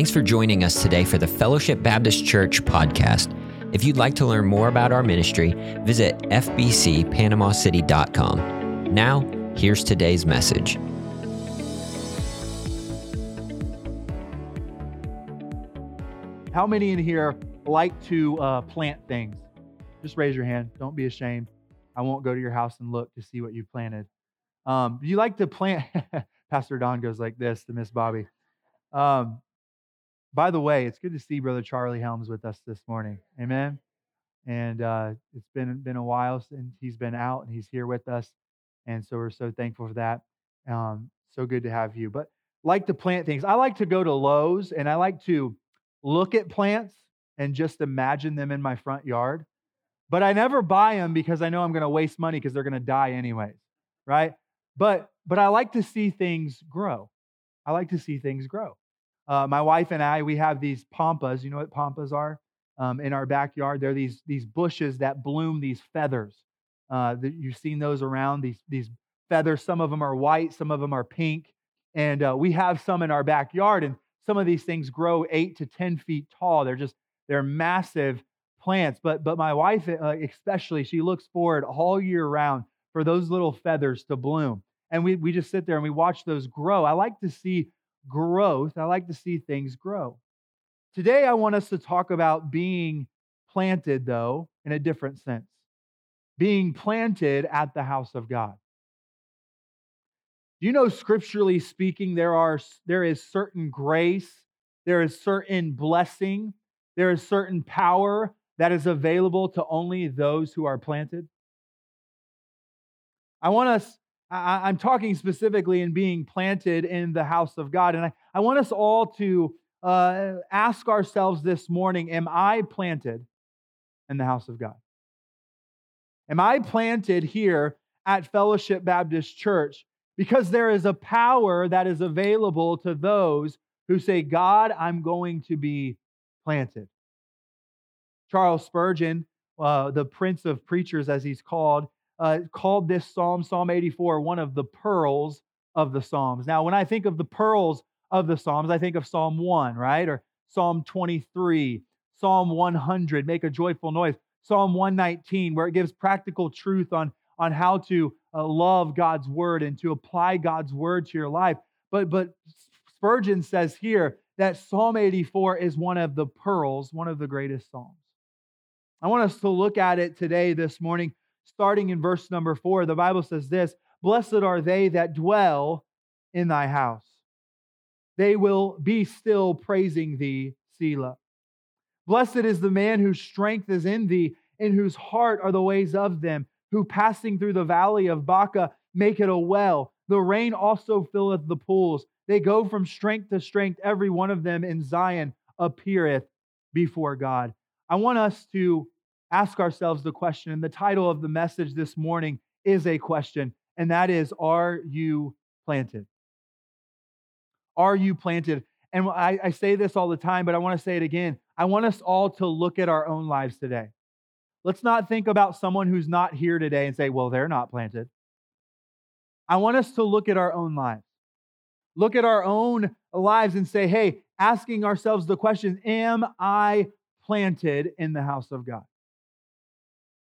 Thanks for joining us today for the Fellowship Baptist Church podcast. If you'd like to learn more about our ministry, visit fbcpanamacity.com. Now, here's today's message. How many in here like to uh, plant things? Just raise your hand. Don't be ashamed. I won't go to your house and look to see what you planted. Um, you like to plant? Pastor Don goes like this to Miss Bobby. Um, by the way, it's good to see Brother Charlie Helms with us this morning. Amen. And uh, it's been been a while since he's been out, and he's here with us, and so we're so thankful for that. Um, so good to have you. But like to plant things. I like to go to Lowe's, and I like to look at plants and just imagine them in my front yard. But I never buy them because I know I'm going to waste money because they're going to die anyways, right? But but I like to see things grow. I like to see things grow. Uh, my wife and I, we have these pampas. You know what pampas are? Um, in our backyard, they're these these bushes that bloom these feathers. Uh, you've seen those around. These these feathers. Some of them are white. Some of them are pink. And uh, we have some in our backyard. And some of these things grow eight to ten feet tall. They're just they're massive plants. But but my wife, uh, especially, she looks forward all year round for those little feathers to bloom. And we we just sit there and we watch those grow. I like to see growth. I like to see things grow. Today, I want us to talk about being planted, though, in a different sense. Being planted at the house of God. Do you know, scripturally speaking, there, are, there is certain grace, there is certain blessing, there is certain power that is available to only those who are planted? I want us I, am talking specifically in being planted in the house of God. And I, I want us all to uh, ask ourselves this morning Am I planted in the house of God? Am I planted here at Fellowship Baptist Church? Because there is a power that is available to those who say, God, I'm going to be planted. Charles Spurgeon, uh, the prince of preachers, as he's called, uh, called this psalm, Psalm 84, one of the pearls of the Psalms. Now, when I think of the pearls of the Psalms, I think of Psalm 1, right? Or Psalm 23, Psalm 100, make a joyful noise, Psalm 119, where it gives practical truth on, on how to uh, love God's word and to apply God's word to your life. But, but Spurgeon says here that Psalm 84 is one of the pearls, one of the greatest Psalms. I want us to look at it today, this morning, starting in verse number four, the Bible says this Blessed are they that dwell in thy house. They will be still praising thee, Selah. Blessed is the man whose strength is in thee, in whose heart are the ways of them, who passing through the valley of Baca make it a well. The rain also filleth the pools. They go from strength to strength. Every one of them in Zion appeareth before God. I want us to ask ourselves the question, and the title of the message this morning is a question, and that is Are you planted? Are you planted? And I, I say this all the time, but I want to say it again. I want us all to look at our own lives today. Let's not think about someone who's not here today and say, well, they're not planted. I want us to look at our own lives. Look at our own lives and say, hey, asking ourselves the question, am I planted in the house of God?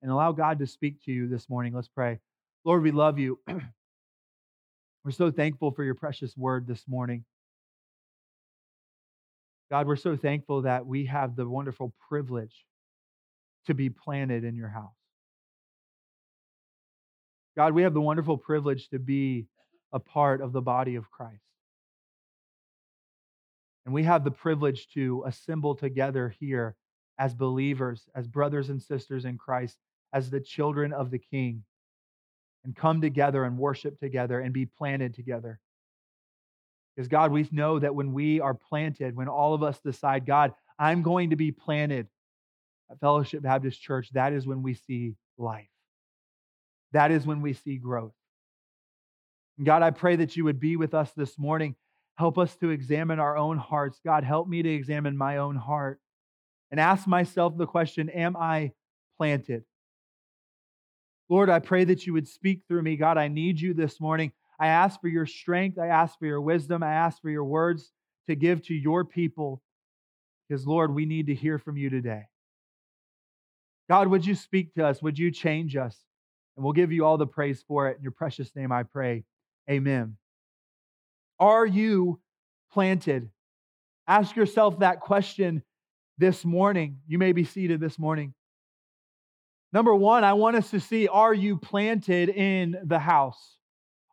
And allow God to speak to you this morning. Let's pray. Lord, we love you. we're so thankful for your precious word this morning. God, we're so thankful that we have the wonderful privilege to be planted in your house. God, we have the wonderful privilege to be a part of the body of Christ. And we have the privilege to assemble together here as believers, as brothers and sisters in Christ, as the children of the King, and come together and worship together and be planted together. Because, God, we know that when we are planted, when all of us decide, God, I'm going to be planted at Fellowship Baptist Church, that is when we see life. That is when we see growth. And God, I pray that you would be with us this morning. Help us to examine our own hearts. God, help me to examine my own heart and ask myself the question Am I planted? Lord, I pray that you would speak through me. God, I need you this morning. I ask for your strength. I ask for your wisdom. I ask for your words to give to your people because, Lord, we need to hear from you today. God, would you speak to us? Would you change us? And we'll give you all the praise for it. In your precious name, I pray. Amen. Are you planted? Ask yourself that question this morning. You may be seated this morning. Number one, I want us to see are you planted in the house?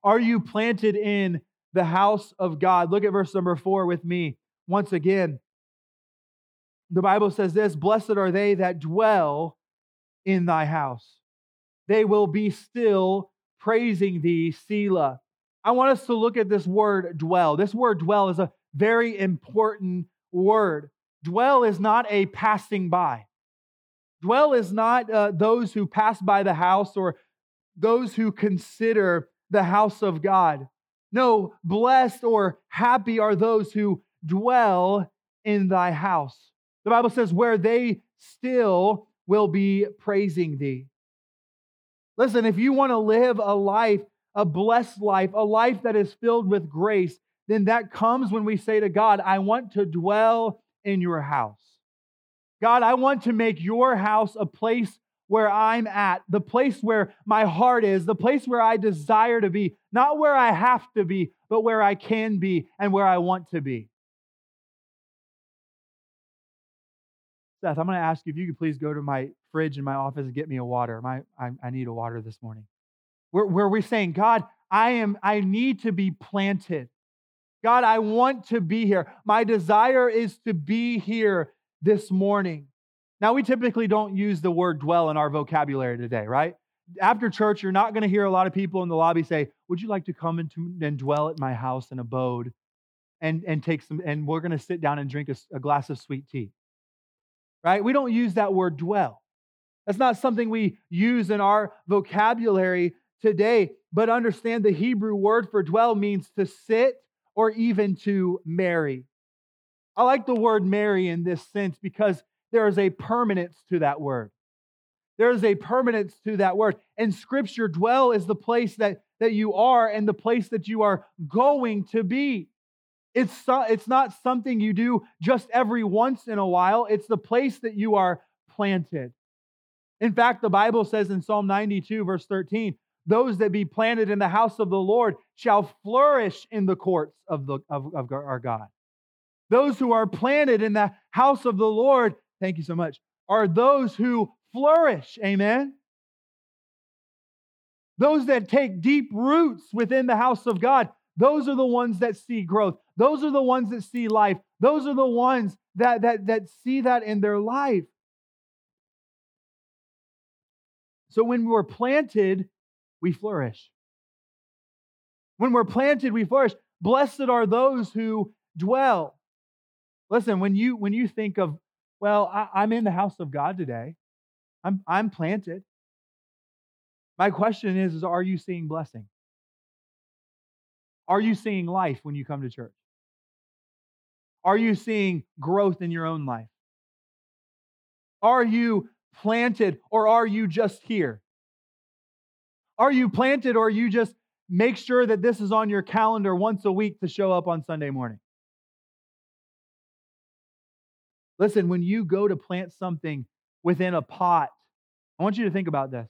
Are you planted in the house of God? Look at verse number four with me once again. The Bible says this Blessed are they that dwell in thy house. They will be still praising thee, Selah. I want us to look at this word dwell. This word dwell is a very important word. Dwell is not a passing by. Dwell is not uh, those who pass by the house or those who consider the house of God. No, blessed or happy are those who dwell in thy house. The Bible says, where they still will be praising thee. Listen, if you want to live a life, a blessed life, a life that is filled with grace, then that comes when we say to God, I want to dwell in your house. God, I want to make your house a place where I'm at, the place where my heart is, the place where I desire to be, not where I have to be, but where I can be and where I want to be. Seth, I'm going to ask you if you could please go to my fridge in my office and get me a water. My, I, I need a water this morning. Where, where we're saying, God, I am, I need to be planted. God, I want to be here. My desire is to be here this morning. Now, we typically don't use the word dwell in our vocabulary today, right? After church, you're not going to hear a lot of people in the lobby say, Would you like to come into, and dwell at my house and abode and, and take some, and we're going to sit down and drink a, a glass of sweet tea? right? We don't use that word dwell. That's not something we use in our vocabulary today, but understand the Hebrew word for dwell means to sit or even to marry. I like the word marry in this sense because there is a permanence to that word. There is a permanence to that word. And scripture, dwell is the place that, that you are and the place that you are going to be. It's, it's not something you do just every once in a while, it's the place that you are planted. In fact, the Bible says in Psalm 92, verse 13, those that be planted in the house of the Lord shall flourish in the courts of, the, of, of our God. Those who are planted in the house of the Lord, thank you so much, are those who flourish. Amen. Those that take deep roots within the house of God, those are the ones that see growth. Those are the ones that see life. Those are the ones that, that, that see that in their life. So when we're planted, we flourish. When we're planted, we flourish. Blessed are those who dwell. Listen, when you when you think of, well, I, am in the house of God today. I'm I'm planted. My question is, is are you seeing blessing? Are you seeing life when you come to church? Are you seeing growth in your own life? Are you planted or are you just here? Are you planted or you just make sure that this is on your calendar once a week to show up on Sunday morning? Listen, when you go to plant something within a pot, I want you to think about this.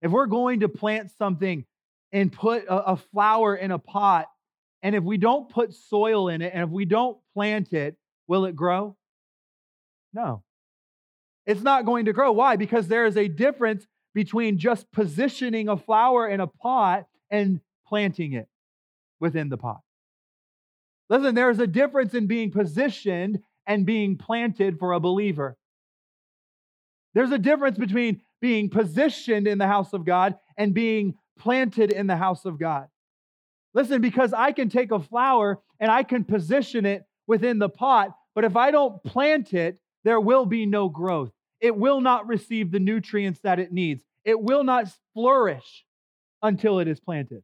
If we're going to plant something and put a, a flower in a pot, and if we don't put soil in it and if we don't plant it, will it grow? No. It's not going to grow. Why? Because there is a difference between just positioning a flower in a pot and planting it within the pot. Listen, there is a difference in being positioned and being planted for a believer. There's a difference between being positioned in the house of God and being planted in the house of God. Listen, because I can take a flower and I can position it within the pot, but if I don't plant it, there will be no growth. It will not receive the nutrients that it needs. It will not flourish until it is planted.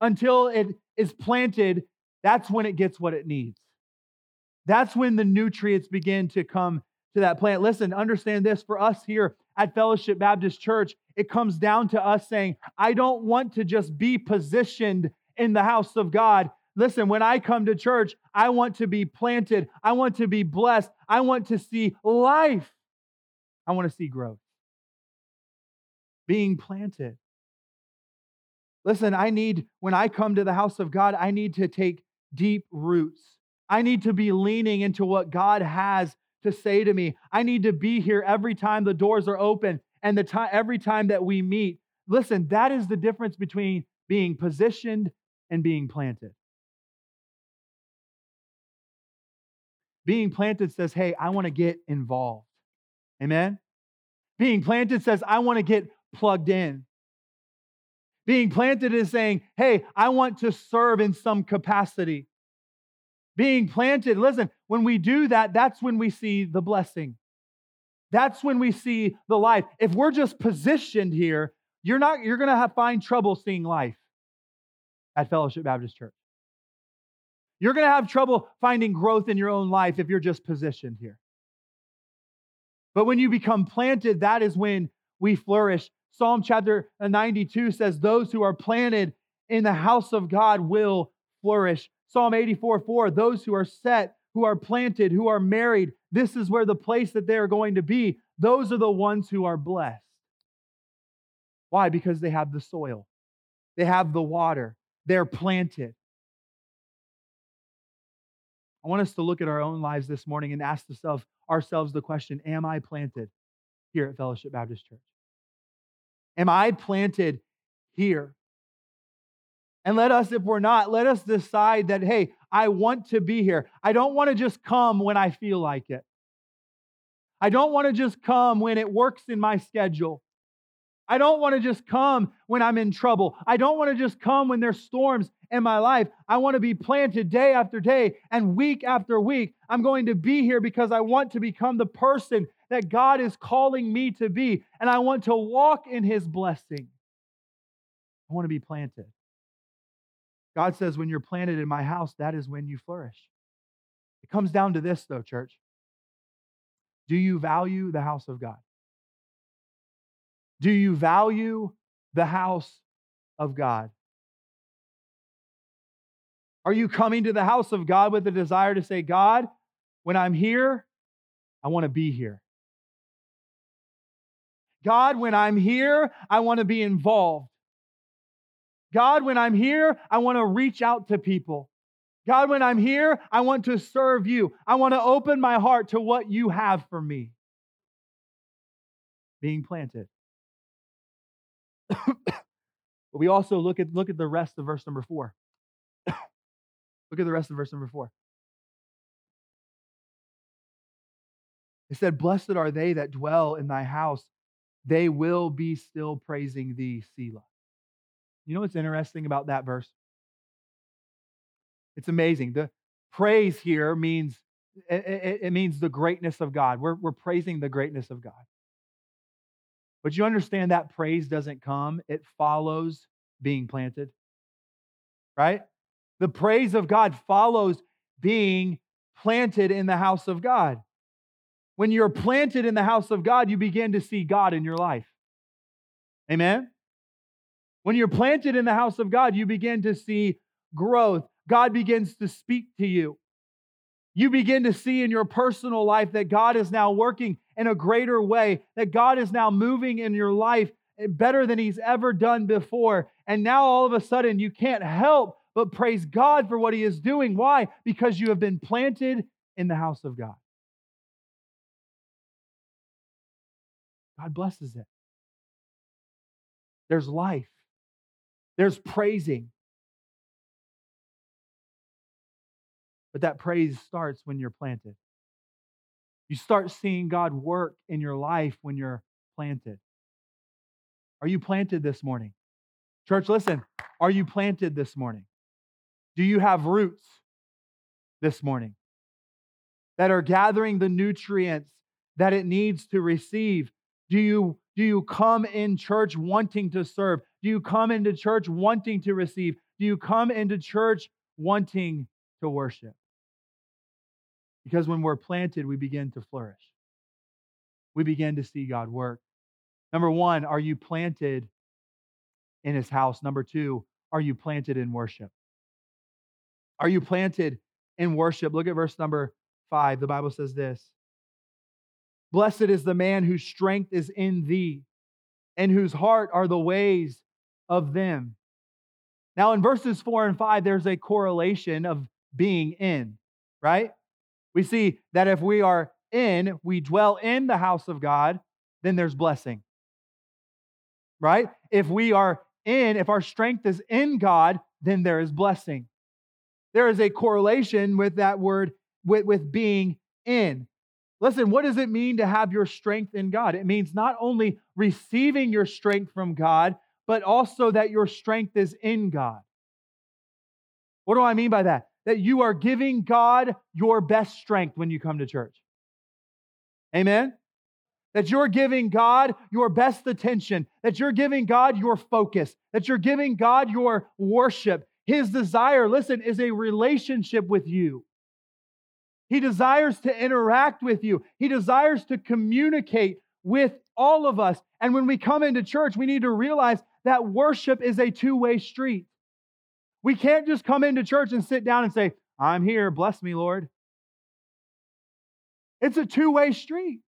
Until it is planted, that's when it gets what it needs. That's when the nutrients begin to come to that plant. Listen, understand this for us here at Fellowship Baptist Church, it comes down to us saying, I don't want to just be positioned in the house of God, listen, when I come to church, I want to be planted. I want to be blessed. I want to see life. I want to see growth. Being planted. Listen, I need, when I come to the house of God, I need to take deep roots. I need to be leaning into what God has to say to me. I need to be here every time the doors are open and the time every time that we meet. Listen, that is the difference between being positioned and being planted. Being planted says, "Hey, I want to get involved." Amen. Being planted says, "I want to get plugged in." Being planted is saying, hey, I want to serve in some capacity. Being planted, listen, when we do that, that's when we see the blessing. That's when we see the life. If we're just positioned here, you're not, you're gonna have find trouble seeing life at Fellowship Baptist Church. You're gonna have trouble finding growth in your own life if you're just positioned here. But when you become planted, that is when we flourish Psalm chapter 92 says, Those who are planted in the house of God will flourish. Psalm 84 4, those who are set, who are planted, who are married, this is where the place that they are going to be. Those are the ones who are blessed. Why? Because they have the soil, they have the water, they're planted. I want us to look at our own lives this morning and ask ourselves the question Am I planted here at Fellowship Baptist Church? Am I planted here? And let us, if we're not, let us decide that, hey, I want to be here. I don't want to just come when I feel like it. I don't want to just come when it works in my schedule. I don't want to just come when I'm in trouble. I don't want to just come when there's storms in my life. I want to be planted day after day and week after week. I'm going to be here because I want to become the person that God is calling me to be, and I want to walk in his blessing. I want to be planted. God says, when you're planted in my house, that is when you flourish. It comes down to this, though, church. Do you value the house of God? Do you value the house of God? Are you coming to the house of God with a desire to say, God, when I'm here, I want to be here? God, when I'm here, I want to be involved. God, when I'm here, I want to reach out to people. God, when I'm here, I want to serve you. I want to open my heart to what you have for me. Being planted. but we also look at look at the rest of verse number 4. look at the rest of verse number 4. It said, Blessed are they that dwell in thy house they will be still praising thee, Selah. You know what's interesting about that verse? It's amazing. The praise here means it, it, means the greatness of God. We're, we're praising the greatness of God. But you understand that praise doesn't come, it follows being planted. Right? The praise of God follows being planted in the house of God. When you're planted in the house of God, you begin to see God in your life. Amen? When you're planted in the house of God, you begin to see growth. God begins to speak to you. You begin to see in your personal life that God is now working in a greater way, that God is now moving in your life eh, better than He's ever done before. And now all of a sudden, you can't help but praise God for what He is doing. Why? Because you have been planted in the house of God. God blesses it. There's life, there's praising. But that praise starts when you're planted. You start seeing God work in your life when you're planted. Are you planted this morning? Church, listen. Are you planted this morning? Do you have roots this morning that are gathering the nutrients that it needs to receive do you, do you come in church wanting to serve? Do you come into church wanting to receive? Do you come into church wanting to worship? Because when we're planted, we begin to flourish. We begin to see God work. Number one, are you planted in his house? Number two, are you planted in worship? Are you planted in worship? Look at verse number five. The Bible says this Blessed is the man whose strength is in thee, and whose heart are the ways of them. Now, in verses four and five, there's a correlation of being in, right? We see that if we are in, we dwell in the house of God, then there's blessing, right? If we are in, if our strength is in God, then there is blessing. There is a correlation with that word, with, with being in. Listen, what does it mean to have your strength in God? It means not only receiving your strength from God, but also that your strength is in God. What do I mean by that? That you are giving God your best strength when you come to church. Amen? That you're giving God your best attention, that you're giving God your focus, that you're giving God your worship. His desire, listen, is a relationship with you. He desires to interact with you. He desires to communicate with all of us. And when we come into church, we need to realize that worship is a two way street. We can't just come into church and sit down and say, I'm here, bless me, Lord. It's a two way street.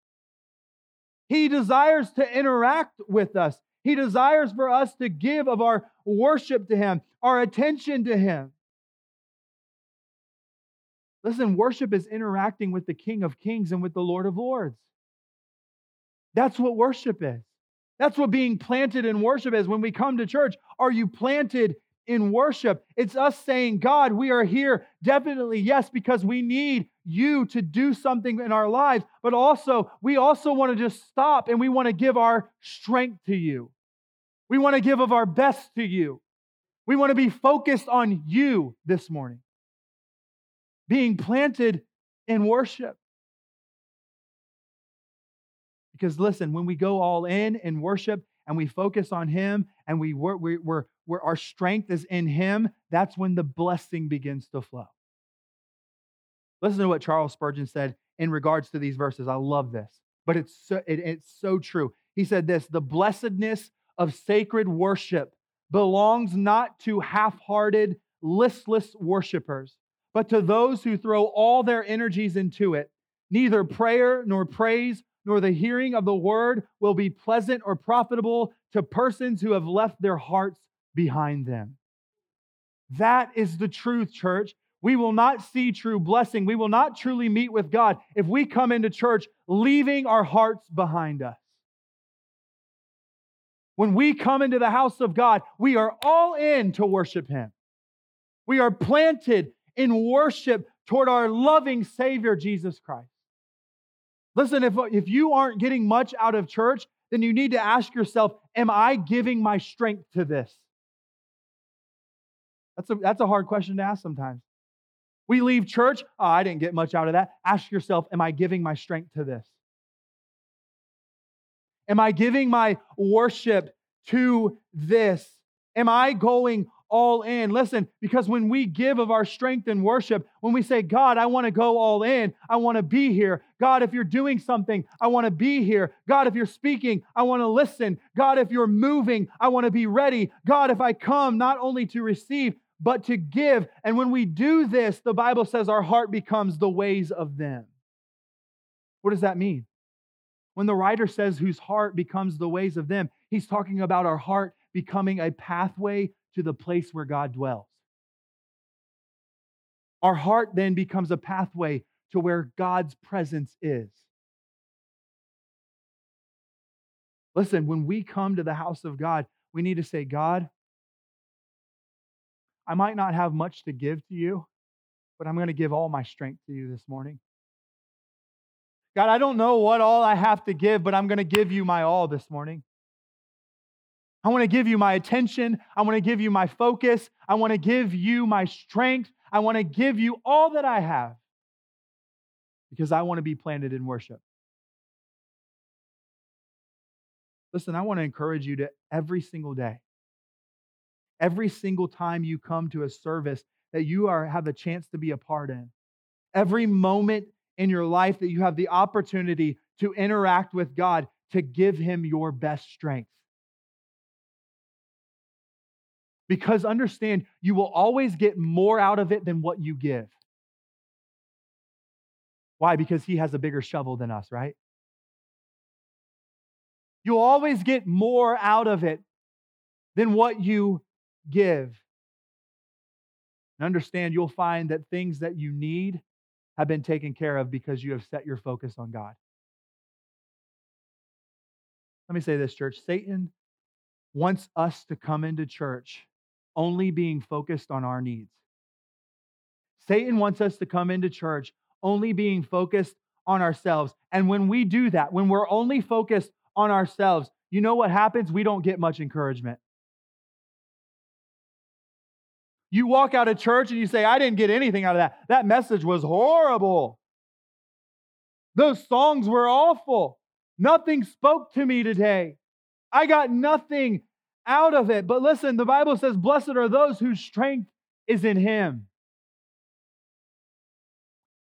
He desires to interact with us. He desires for us to give of our worship to Him, our attention to Him. Listen, worship is interacting with the King of Kings and with the Lord of Lords. That's what worship is. That's what being planted in worship is. When we come to church, are you planted in worship? It's us saying, God, we are here. Definitely, yes, because we need you to do something in our lives, but also, we also want to just stop and we want to give our strength to you. We want to give of our best to you. We want to be focused on you this morning being planted in worship. Because listen, when we go all in in worship and we focus on Him and we work, we, we're, we're, our strength is in Him, that's when the blessing begins to flow. Listen to what Charles Spurgeon said in regards to these verses. I love this, but it's so, it, it's so true. He said this the blessedness of sacred worship belongs not to half hearted, listless worshipers, but to those who throw all their energies into it, neither prayer nor praise nor the hearing of the word will be pleasant or profitable to persons who have left their hearts behind them. That is the truth, church. We will not see true blessing. We will not truly meet with God if we come into church leaving our hearts behind us. When we come into the house of God, we are all in to worship Him. We are planted in worship toward our loving Savior, Jesus Christ. Listen, if, if you aren't getting much out of church, then you need to ask yourself, Am I giving my strength to this? That's a, that's a hard question to ask sometimes. We leave church, oh, I didn't get much out of that. Ask yourself, Am I giving my strength to this? Am I giving my worship to this? Am I going all in. Listen, because when we give of our strength and worship, when we say, God, I want to go all in, I want to be here. God, if you're doing something, I want to be here. God, if you're speaking, I want to listen. God, if you're moving, I want to be ready. God, if I come not only to receive, but to give. And when we do this, the Bible says our heart becomes the ways of them. What does that mean? When the writer says whose heart becomes the ways of them, he's talking about our heart becoming a pathway to the place where God dwells. Our heart then becomes a pathway to where God's presence is. Listen, when we come to the house of God, we need to say, God, I might not have much to give to you, but I'm going to give all my strength to you this morning. God, I don't know what all I have to give, but I'm going to give you my all this morning. I want to give you my attention. I want to give you my focus. I want to give you my strength. I want to give you all that I have because I want to be planted in worship. Listen, I want to encourage you to every single day, every single time you come to a service that you are have a chance to be a part in, every moment in your life that you have the opportunity to interact with God, to give Him your best strength. Because understand, you will always get more out of it than what you give. Why? Because he has a bigger shovel than us, right? You'll always get more out of it than what you give. And understand, you'll find that things that you need have been taken care of because you have set your focus on God. Let me say this, church Satan wants us to come into church only being focused on our needs. Satan wants us to come into church only being focused on ourselves. And when we do that, when we're only focused on ourselves, you know what happens? We don't get much encouragement. You walk out of church and you say, I didn't get anything out of that. That message was horrible. Those songs were awful. Nothing spoke to me today. I got nothing out of it. But listen, the Bible says, Blessed are those whose strength is in Him,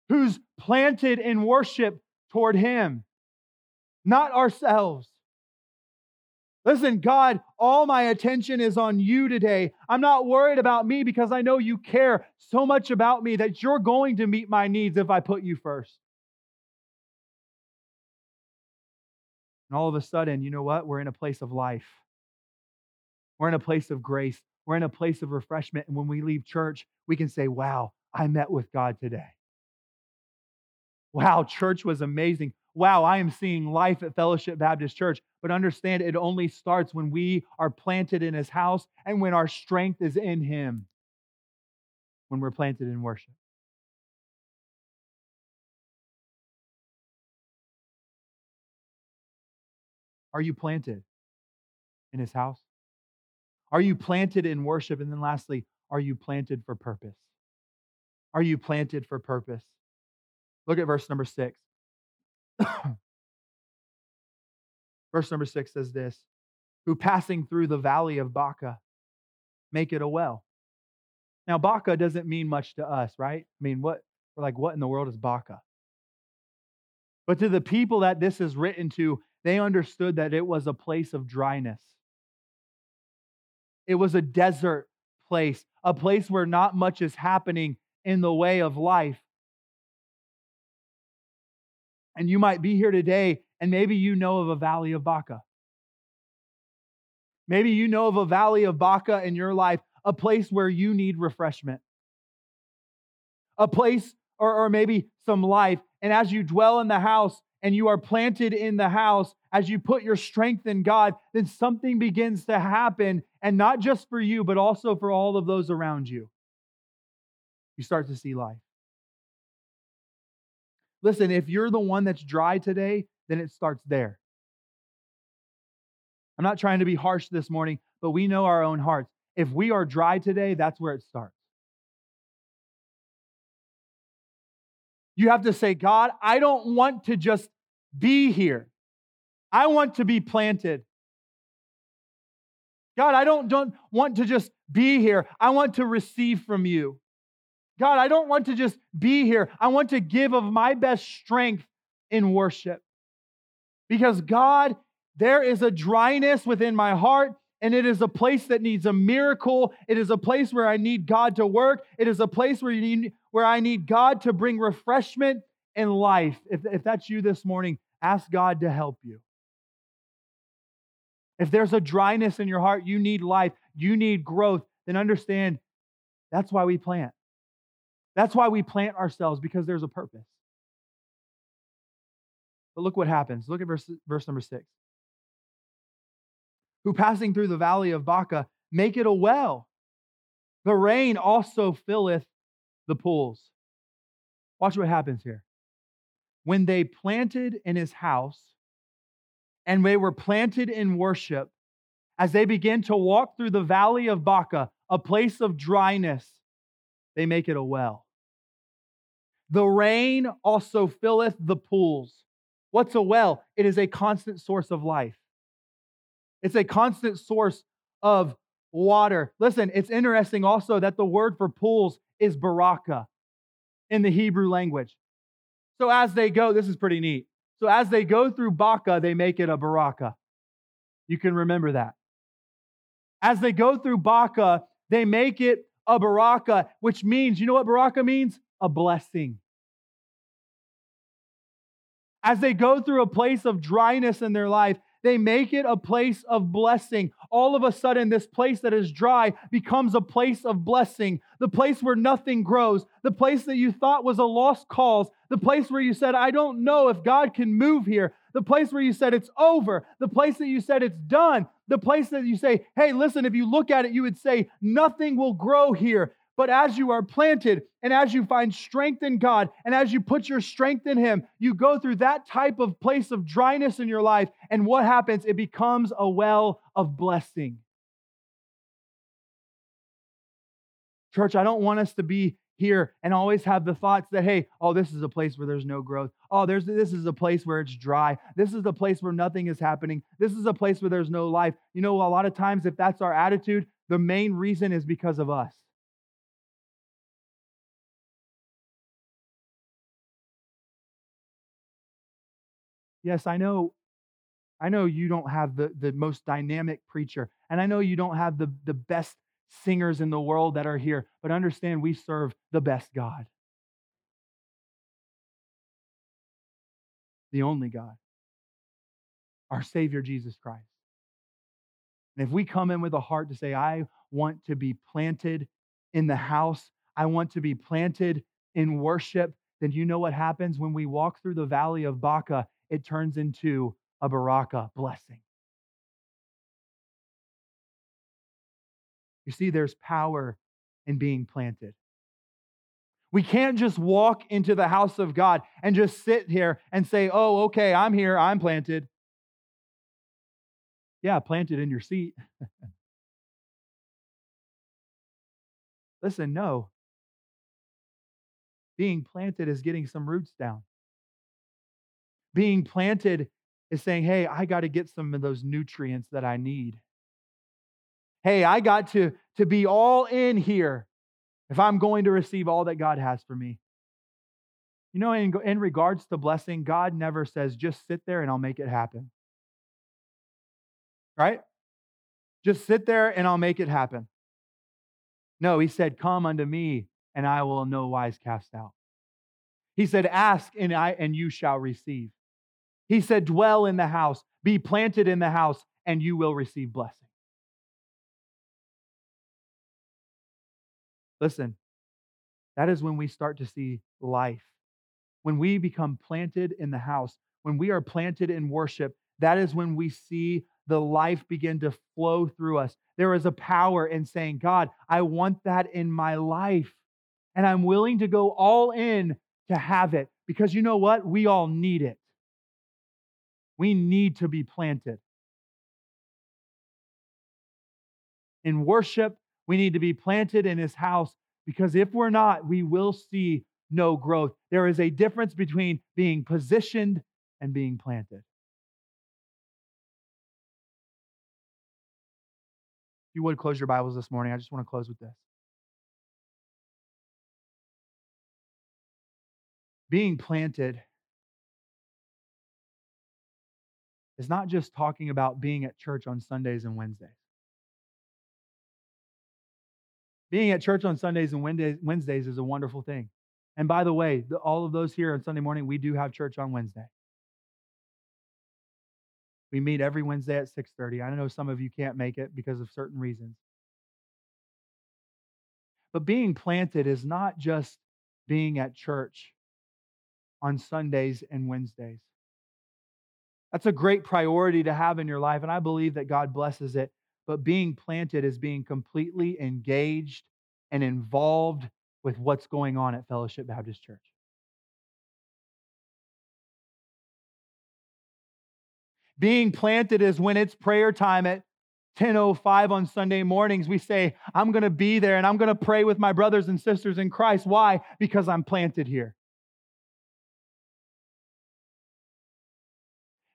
who's planted in worship toward Him, not ourselves. Listen, God, all my attention is on you today. I'm not worried about me because I know you care so much about me that you're going to meet my needs if I put you first. And all of a sudden, you know what? We're in a place of life. We're in a place of grace. We're in a place of refreshment. And when we leave church, we can say, wow, I met with God today. Wow, church was amazing. Wow, I am seeing life at Fellowship Baptist Church. But understand, it only starts when we are planted in His house and when our strength is in Him, when we're planted in worship. Are you planted in His house? Are you planted in worship? And then lastly, are you planted for purpose? Are you planted for purpose? Look at verse number six. verse number six says this Who passing through the valley of Baca make it a well. Now, Baca doesn't mean much to us, right? I mean, what, we're like, what in the world is Baca? But to the people that this is written to, they understood that it was a place of dryness. It was a desert place, a place where not much is happening in the way of life. And you might be here today, and maybe you know of a valley of Baca. Maybe you know of a valley of Baca in your life, a place where you need refreshment, a place or, or maybe some life. And as you dwell in the house and you are planted in the house, as you put your strength in God, then something begins to happen, and not just for you, but also for all of those around you. You start to see life. Listen, if you're the one that's dry today, then it starts there. I'm not trying to be harsh this morning, but we know our own hearts. If we are dry today, that's where it starts. You have to say, God, I don't want to just be here. I want to be planted. God, I don't, don't want to just be here. I want to receive from you. God, I don't want to just be here. I want to give of my best strength in worship. Because, God, there is a dryness within my heart, and it is a place that needs a miracle. It is a place where I need God to work. It is a place where, you need, where I need God to bring refreshment and life. If, if that's you this morning, ask God to help you. If there's a dryness in your heart, you need life, you need growth, then understand that's why we plant. That's why we plant ourselves because there's a purpose. But look what happens. Look at verse, verse number six. Who passing through the valley of Baca make it a well. The rain also filleth the pools. Watch what happens here. When they planted in his house, and they were planted in worship as they begin to walk through the valley of Baca, a place of dryness, they make it a well. The rain also filleth the pools. What's a well? It is a constant source of life. It's a constant source of water. Listen, it's interesting also that the word for pools is baraka in the Hebrew language. So as they go, this is pretty neat. So as they go through Baca, they make it a Baraka. You can remember that. As they go through Baca, They make it a baraka, which means, you know what baraka means? A blessing. As they go through a place of dryness in their life, they make it a place of blessing. All of a sudden, this place that is dry becomes a place of blessing. The place where nothing grows, the place that you thought was a lost cause, the place where you said, I don't know if God can move here, the place where you said it's over, the place that you said it's done, the place that you say, hey, listen, if you look at it, you would say, nothing will grow here. But as you are planted and as you find strength in God and as you put your strength in Him, you go through that type of place of dryness in your life. And what happens? It becomes a well of blessing. Church, I don't want us to be here and always have the thoughts that, hey, oh, this is a place where there's no growth. Oh, there's this is a place where it's dry. This is a place where nothing is happening. This is a place where there's no life. You know, a lot of times, if that's our attitude, the main reason is because of us. Yes, I know. I know you don't have the, the most dynamic preacher, and I know you don't have the, the best singers in the world that are here, but understand we serve the best God, the only God, our Savior Jesus Christ. And if we come in with a heart to say, I want to be planted in the house, I want to be planted in worship, then you know what happens when we walk through the valley of Baca it turns into a baraka blessing. You see, there's power in being planted. We can't just walk into the house of God and just sit here and say, oh, okay, I'm here, I'm planted. Yeah, planted in your seat. Listen, no. Being planted is getting some roots down. Being planted is saying, hey, I got to get some of those nutrients that I need. Hey, I got to, to be all in here if I'm going to receive all that God has for me. You know, in, in regards to blessing, God never says, just sit there and I'll make it happen. Right? Just sit there and I'll make it happen. No, he said, Come unto me and I will no wise cast out. He said, Ask and I and you shall receive. He said, Dwell in the house, be planted in the house, and you will receive blessing. Listen, that is when we start to see life. When we become planted in the house, when we are planted in worship, that is when we see the life begin to flow through us. There is a power in saying, God, I want that in my life. And I'm willing to go all in to have it because you know what? We all need it. We need to be planted. In worship, we need to be planted in his house because if we're not, we will see no growth. There is a difference between being positioned and being planted. If you would close your Bibles this morning, I just want to close with this. Being planted is not just talking about being at church on Sundays and Wednesdays. Being at church on Sundays and Wednesdays is a wonderful thing. And by the way, all of those here on Sunday morning, we do have church on Wednesday. We meet every Wednesday at 6:30. I know some of you can't make it because of certain reasons. But being planted is not just being at church on Sundays and Wednesdays. That's a great priority to have in your life, and I believe that God blesses it. But being planted is being completely engaged and involved with what's going on at Fellowship Baptist Church. Being planted is when it's prayer time at 10:05 on Sunday mornings we say I'm going to be there and I'm going to pray with my brothers and sisters in Christ why because I'm planted here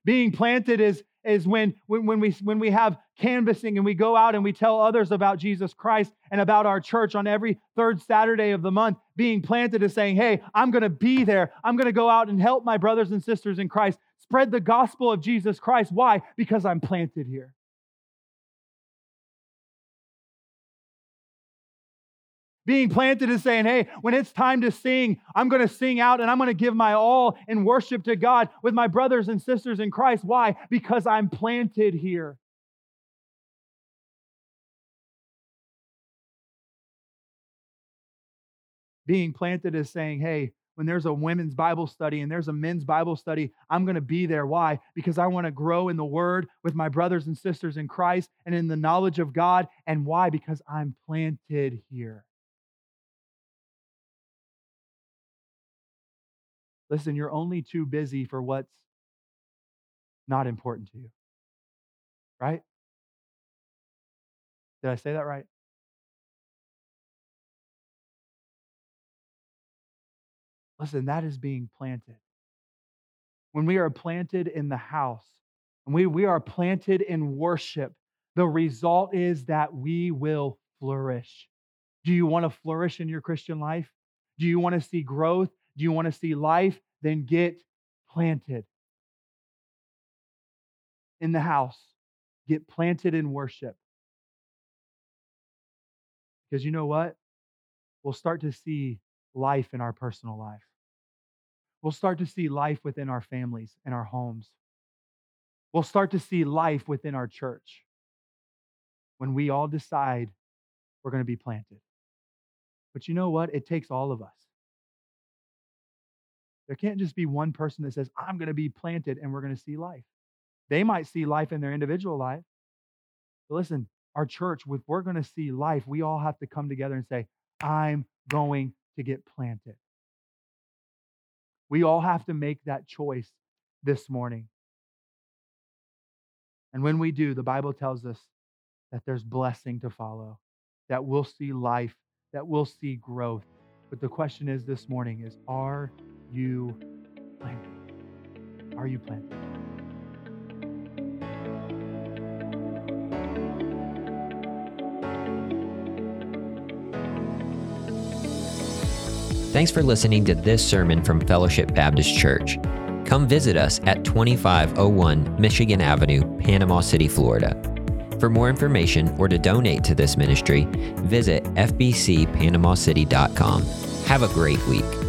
Being planted is, is when, when, when, we, when we have canvassing and we go out and we tell others about Jesus Christ and about our church on every third Saturday of the month. Being planted is saying, hey, I'm going to be there. I'm going to go out and help my brothers and sisters in Christ spread the gospel of Jesus Christ. Why? Because I'm planted here. Being planted is saying, hey, when it's time to sing, I'm going to sing out and I'm going to give my all in worship to God with my brothers and sisters in Christ. Why? Because I'm planted here. Being planted is saying, hey, when there's a women's Bible study and there's a men's Bible study, I'm going to be there. Why? Because I want to grow in the Word with my brothers and sisters in Christ and in the knowledge of God. And why? Because I'm planted here. Listen, you're only too busy for what's not important to you. Right? Did I say that right? Listen, that is being planted. When we are planted in the house, and we, we are planted in worship, the result is that we will flourish. Do you want to flourish in your Christian life? Do you want to see growth? Do you want to see life? Then get planted in the house. Get planted in worship. Because you know what? We'll start to see life in our personal life. We'll start to see life within our families and our homes. We'll start to see life within our church when we all decide we're going to be planted. But you know what? It takes all of us. There can't just be one person that says, I'm going to be planted and we're going to see life. They might see life in their individual life. But listen, our church, if we're going to see life, we all have to come together and say, I'm going to get planted. We all have to make that choice this morning. And when we do, the Bible tells us that there's blessing to follow, that we'll see life, that we'll see growth. But the question is this morning is are you? Are you planted? Thanks for listening to this sermon from Fellowship Baptist Church. Come visit us at 2501 Michigan Avenue, Panama City, Florida. For more information or to donate to this ministry, visit fbcpanamacity.com. Have a great week.